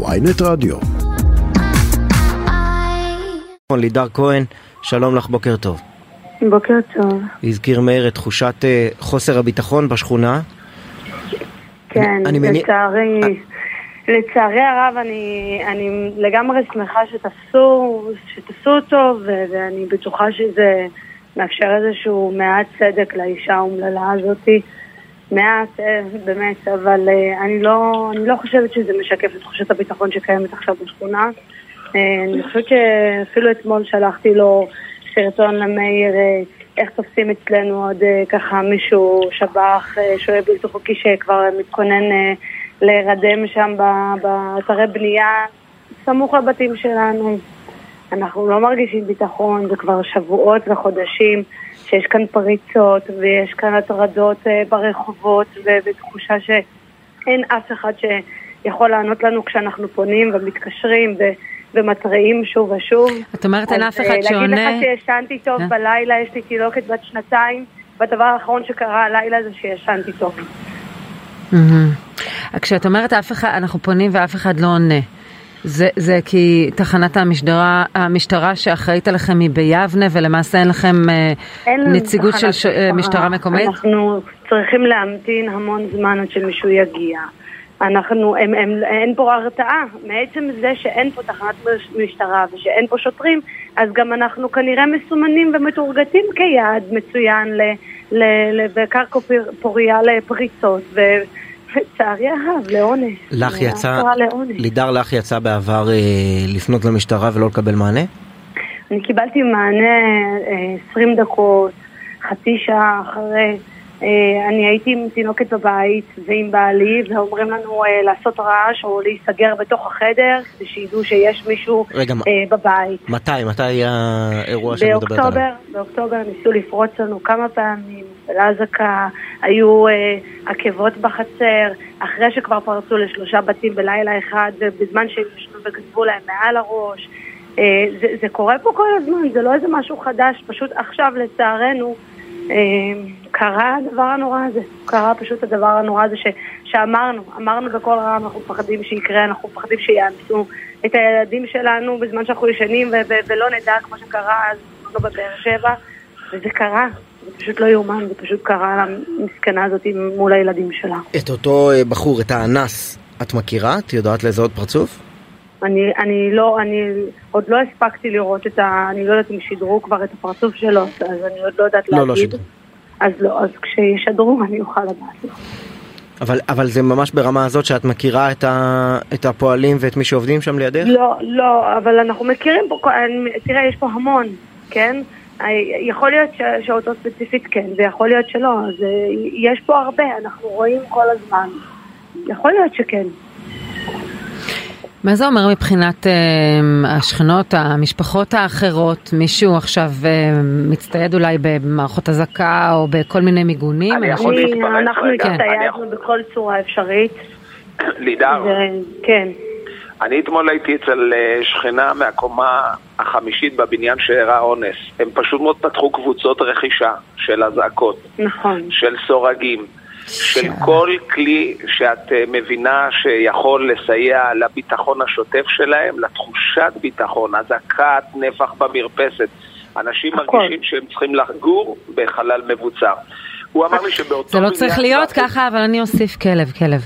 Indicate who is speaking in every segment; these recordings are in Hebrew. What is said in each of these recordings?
Speaker 1: ויינט רדיו.
Speaker 2: לידר כהן, שלום לך, בוקר טוב.
Speaker 3: בוקר טוב.
Speaker 2: הזכיר מאיר את תחושת אה, חוסר הביטחון בשכונה.
Speaker 3: כן,
Speaker 2: אני מניח-
Speaker 3: לצערי, לצערי הרב אני, אני לגמרי שמחה שתפסו, שתפסו אותו ו- ואני בטוחה שזה מאפשר איזשהו מעט צדק לאישה האומללה הזאתי. מעט, אה, באמת, אבל אה, אני לא, אני לא חושבת שזה משקף את תחושת הביטחון שקיימת עכשיו בשכונה. אה, אני חושבת שאפילו אתמול שלחתי לו סרטון למאיר איך תופסים אצלנו עוד ככה מישהו שב"ח, שוהה בלתי חוקי שכבר מתכונן להירדם שם באתרי בנייה סמוך לבתים שלנו. אנחנו לא מרגישים ביטחון, זה כבר שבועות וחודשים שיש כאן פריצות ויש כאן הטרדות אה, ברחובות ו- ותחושה שאין אף אחד שיכול לענות לנו כשאנחנו פונים ומתקשרים ו- ומתריעים שוב ושוב.
Speaker 4: את אומרת אין אף
Speaker 3: אה,
Speaker 4: אחד שעונה.
Speaker 3: להגיד לך שישנתי טוב
Speaker 4: כן.
Speaker 3: בלילה, יש לי תינוקת בת שנתיים, והדבר האחרון שקרה הלילה זה שישנתי טוב.
Speaker 4: כשאת אומרת אף אחד, אנחנו פונים ואף אחד לא עונה. זה, זה כי תחנת המשטרה, המשטרה שאחראית עליכם היא ביבנה ולמעשה אין לכם אה,
Speaker 3: אין
Speaker 4: נציגות של ש... אה, משטרה מקומית?
Speaker 3: אנחנו צריכים להמתין המון זמן עד שמישהו יגיע. אנחנו, הם, הם, אין פה הרתעה. מעצם זה שאין פה תחנת מש- משטרה ושאין פה שוטרים, אז גם אנחנו כנראה מסומנים ומתורגתים כיעד מצוין ל, פוריה לפריצות, ולצערי הרב, לאונס.
Speaker 2: לך יצא. לידר לך יצא בעבר אה, לפנות למשטרה ולא לקבל מענה?
Speaker 3: אני קיבלתי מענה אה, 20 דקות, חצי שעה אחרי. אה, אני הייתי עם תינוקת בבית ועם בעלי, ואומרים לנו אה, לעשות רעש או להיסגר בתוך החדר, כדי שידעו שיש מישהו
Speaker 2: רגע,
Speaker 3: אה, בבית.
Speaker 2: מתי? מתי האירוע שאת מדברת עליו?
Speaker 3: באוקטובר, באוקטובר ניסו לפרוץ לנו כמה פעמים, באזעקה, היו אה, עקבות בחצר, אחרי שכבר פרצו לשלושה בתים בלילה אחד, ובזמן שהם ישנו וכתבו להם מעל הראש. אה, זה, זה קורה פה כל הזמן, זה לא איזה משהו חדש, פשוט עכשיו לצערנו קרה הדבר הנורא הזה. קרה פשוט הדבר הנורא הזה ש, שאמרנו, אמרנו בקול רם, אנחנו מפחדים שיקרה, אנחנו מפחדים שיאנסו את הילדים שלנו בזמן שאנחנו ישנים ו- ו- ולא נדע כמו שקרה אז לא בבאר שבע, וזה קרה. זה פשוט לא יאומן, זה פשוט קרה למסכנה הזאת מול הילדים שלה.
Speaker 2: את אותו אה, בחור, את האנס, את מכירה? את יודעת לזהות פרצוף?
Speaker 3: אני, אני לא, אני עוד לא הספקתי לראות את ה... אני לא יודעת אם שידרו כבר את הפרצוף שלו, אז אני עוד לא יודעת
Speaker 2: לא,
Speaker 3: להגיד.
Speaker 2: לא שידרו.
Speaker 3: אז לא, אז כשישדרו אני אוכל לדעת.
Speaker 2: אבל, אבל זה ממש ברמה הזאת שאת מכירה את, ה, את הפועלים ואת מי שעובדים שם לידך?
Speaker 3: לא, לא, אבל אנחנו מכירים פה, תראה, יש פה המון, כן? אה, יכול להיות ש- שאותו ספציפית כן, ויכול להיות שלא, אז אה, יש פה הרבה, אנחנו רואים כל הזמן. יכול להיות שכן.
Speaker 4: מה זה אומר מבחינת אה, השכנות, המשפחות האחרות? מישהו עכשיו אה, מצטייד אולי במערכות אזעקה או בכל מיני מיגונים?
Speaker 5: אני יכול להתפרץ
Speaker 3: אנחנו
Speaker 5: רגע? אני
Speaker 3: הצטיידנו בכל צורה אפשרית.
Speaker 5: לידר,
Speaker 3: ו- כן.
Speaker 5: אני אתמול הייתי אצל אה, שכנה מהקומה החמישית בבניין שאירע אונס. הם פשוט מאוד פתחו קבוצות רכישה של אזעקות,
Speaker 3: נכון.
Speaker 5: של סורגים, של כל כלי שאת אה, מבינה שיכול לסייע לביטחון השוטף שלהם, לתחושת ביטחון, אזעקת נפח במרפסת. אנשים
Speaker 3: הכל.
Speaker 5: מרגישים שהם צריכים לגור בחלל מבוצר. הוא אמר לי שבאותו
Speaker 4: זה לא צריך להיות ככה, אבל אני אוסיף כלב, כלב.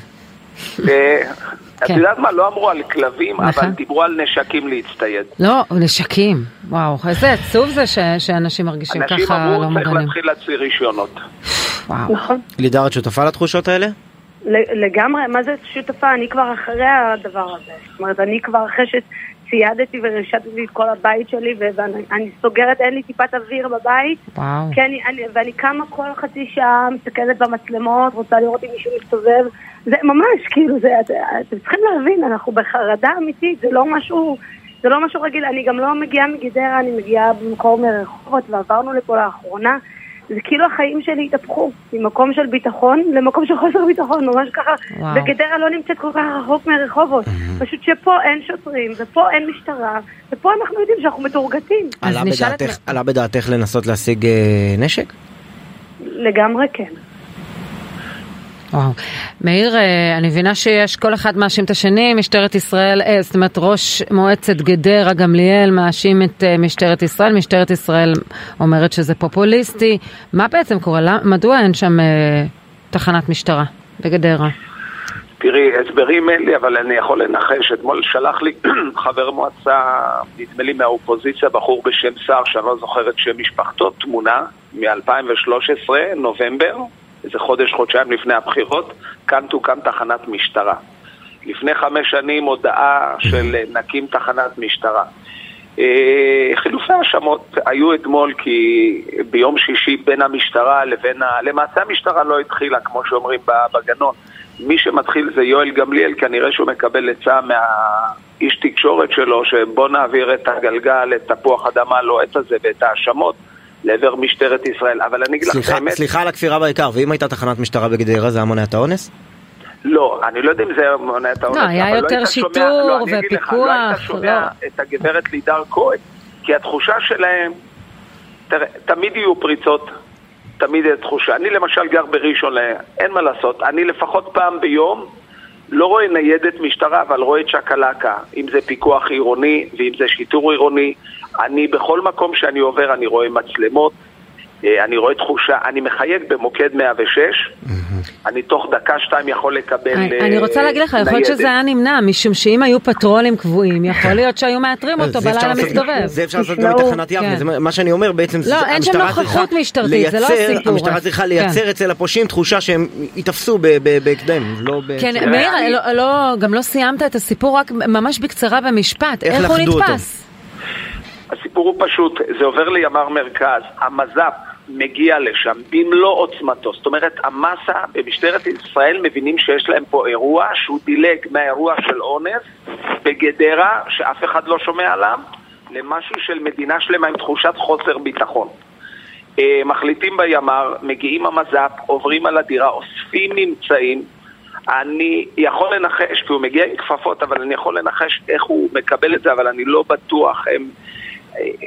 Speaker 5: את
Speaker 4: כן.
Speaker 5: יודעת מה, לא אמרו על כלבים,
Speaker 4: נכון.
Speaker 5: אבל דיברו על נשקים להצטייד.
Speaker 4: לא, נשקים. וואו, איזה עצוב זה ש- שאנשים מרגישים
Speaker 5: אנשים
Speaker 4: ככה
Speaker 5: אמרו,
Speaker 4: לא
Speaker 5: צריך
Speaker 4: מוגנים.
Speaker 5: להתחיל להוציא רישיונות.
Speaker 4: וואו.
Speaker 3: נכון.
Speaker 2: לידר, את שותפה לתחושות האלה?
Speaker 3: ל- לגמרי, מה זה שותפה? אני כבר אחרי הדבר הזה. זאת אומרת, אני כבר אחרי שציידתי ורישתתי את כל הבית שלי ואני אני סוגרת, אין לי טיפת אוויר בבית.
Speaker 4: וואו.
Speaker 3: כי אני, אני, ואני קמה כל חצי שעה, מסתכלת במצלמות, רוצה לראות אם מישהו מסתובב. זה ממש, כאילו, זה, את- אתם צריכים להבין, אנחנו בחרדה אמיתית, זה לא משהו, זה לא משהו רגיל. אני גם לא מגיעה מגדרה, אני מגיעה במקום מרחובות, ועברנו לפה לאחרונה. זה כאילו החיים שלי התהפכו, ממקום של ביטחון למקום של חוסר ביטחון, ממש ככה.
Speaker 4: וואו.
Speaker 3: וגדרה לא נמצאת כל כך רחוק מרחובות. פשוט שפה אין שוטרים, ופה אין משטרה, ופה אנחנו יודעים שאנחנו מתורגתים.
Speaker 2: עלה
Speaker 4: נשאל את-
Speaker 2: בדעתך, עלה בדעתך לנסות להשיג אה, נשק?
Speaker 3: לגמרי כן.
Speaker 4: וואו. מאיר, אה, אני מבינה שיש כל אחד מאשים את השני, משטרת ישראל, אה, זאת אומרת ראש מועצת גדרה גמליאל מאשים את אה, משטרת ישראל, משטרת ישראל אומרת שזה פופוליסטי. מה בעצם קורה? מדוע אין שם תחנת משטרה בגדרה?
Speaker 5: תראי, הסברים אין לי, אבל אני יכול לנחש. אתמול שלח לי חבר מועצה, נדמה לי מהאופוזיציה, בחור בשם סער, שאני לא זוכר את שם משפחתו, תמונה מ-2013, נובמבר, איזה חודש, חודשיים לפני הבחירות, כאן תוקם תחנת משטרה. לפני חמש שנים הודעה של נקים תחנת משטרה. אה, חילופי האשמות היו אתמול כי ביום שישי בין המשטרה לבין ה... למעשה המשטרה לא התחילה, כמו שאומרים בגנון. מי שמתחיל זה יואל גמליאל, כנראה שהוא מקבל עצה מהאיש תקשורת שלו, שבוא נעביר את הגלגל, את תפוח אדמה הלוהט הזה ואת ההאשמות לעבר משטרת ישראל. אבל אני אגיד לך את האמת...
Speaker 2: סליחה על הכפירה בעיקר, ואם הייתה תחנת משטרה בגדרה זה היה מונע את האונס?
Speaker 5: לא, אני לא יודע אם זה היה מונע את האונס.
Speaker 4: לא, היה
Speaker 5: אבל
Speaker 4: יותר
Speaker 5: היית
Speaker 4: שיטור
Speaker 5: שומע, לא, אני אגיד לך, לא
Speaker 4: ופיקוח,
Speaker 5: היית שומע
Speaker 4: לא.
Speaker 5: את הגברת לידר כהן, כי התחושה שלהם, תראה, תמיד יהיו פריצות, תמיד יהיה תחושה. אני למשל גר בראשון, אין מה לעשות, אני לפחות פעם ביום לא רואה ניידת משטרה, אבל רואה צ'קלקה, אם זה פיקוח עירוני ואם זה שיטור עירוני. אני בכל מקום שאני עובר אני רואה מצלמות, אני רואה תחושה, אני מחייג במוקד 106, אני תוך דקה-שתיים יכול לקבל אה,
Speaker 4: אני רוצה להגיד לך, יכול להיות
Speaker 5: ניידת.
Speaker 4: שזה היה נמנע, משום שאם היו פטרולים קבועים, יכול להיות שהיו מאתרים אותו בלילה מסתובב.
Speaker 2: זה אפשר לעשות גם בתחנת יבנה,
Speaker 4: כן.
Speaker 2: זה מה- שאני אומר בעצם,
Speaker 4: לא, אין שם נוכחות משטרתית, זה לא הסיפור.
Speaker 2: המשטרה צריכה
Speaker 4: כן.
Speaker 2: לייצר אצל הפושעים תחושה שהם ייתפסו ב- ב- בהקדם, לא ב...
Speaker 4: כן, מאיר, לא, לא, גם לא סיימת את הסיפור, רק ממש בקצרה במשפט.
Speaker 2: איך
Speaker 4: הוא? נתפס?
Speaker 5: הסיפור הוא פשוט, זה עובר לימ"ר מרכז, המז"פ מגיע לשם במלוא עוצמתו, זאת אומרת המסה במשטרת ישראל מבינים שיש להם פה אירוע שהוא דילג מהאירוע של אונס בגדרה, שאף אחד לא שומע עליו, למשהו של מדינה שלמה עם תחושת חוסר ביטחון. אה, מחליטים בימ"ר, מגיעים המז"פ, עוברים על הדירה, אוספים ממצאים. אני יכול לנחש, כי הוא מגיע עם כפפות, אבל אני יכול לנחש איך הוא מקבל את זה, אבל אני לא בטוח. הם,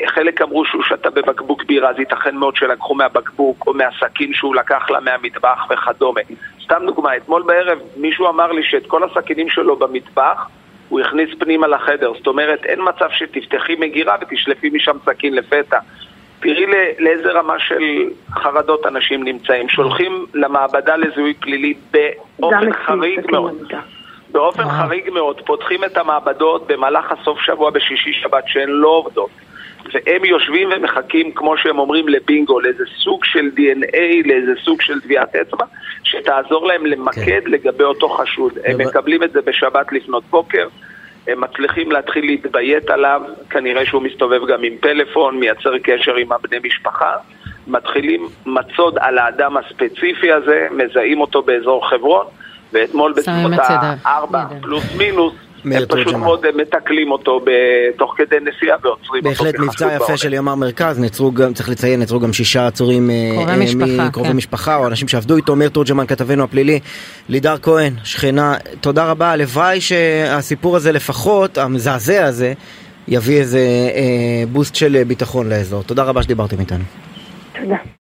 Speaker 5: חלק אמרו שהוא שתה בבקבוק בירה, אז ייתכן מאוד שלקחו מהבקבוק או מהסכין שהוא לקח לה מהמטבח וכדומה. סתם דוגמה, אתמול בערב מישהו אמר לי שאת כל הסכינים שלו במטבח הוא הכניס פנימה לחדר. זאת אומרת, אין מצב שתפתחי מגירה ותשלפי משם סכין לפתע. תראי ל- לאיזה רמה של חרדות אנשים נמצאים. שולחים למעבדה לזיהוי פלילי באופן חריג מאוד. באופן
Speaker 4: וואו.
Speaker 5: חריג מאוד, פותחים את המעבדות במהלך הסוף שבוע בשישי שבת שהן לא עובדות. והם יושבים ומחכים, כמו שהם אומרים, לבינגו, לאיזה סוג של DNA, לאיזה סוג של טביעת אצבע, שתעזור להם למקד
Speaker 2: כן.
Speaker 5: לגבי אותו חשוד. הם
Speaker 2: ובא-
Speaker 5: מקבלים את זה בשבת לפנות בוקר, הם מצליחים להתחיל להתביית עליו, כנראה שהוא מסתובב גם עם פלאפון, מייצר קשר עם הבני משפחה. מתחילים מצוד על האדם הספציפי הזה, מזהים אותו באזור חברון, ואתמול בסביבות. הארבע
Speaker 4: ידיו.
Speaker 5: פלוס מינוס, הם פשוט. מאוד אה, מתקלים אותו תוך כדי נסיעה ועוצרים אותו.
Speaker 2: בהחלט מבצע יפה. של ימ"ר מרכז, נעצרו גם, צריך לציין, נעצרו גם שישה עצורים אה,
Speaker 4: קרובי
Speaker 2: אה,
Speaker 4: משפחה,
Speaker 2: מקרובי
Speaker 4: כן.
Speaker 2: משפחה או אנשים שעבדו איתו, מאיר תורג'מן כתבנו הפלילי, לידר כהן, שכנה, תודה רבה, הלוואי שהסיפור הזה לפחות, המזעזע הזה, יביא איזה אה, בוסט של ביטחון לאזור. תודה רבה שדיברתם איתנו.
Speaker 3: תודה.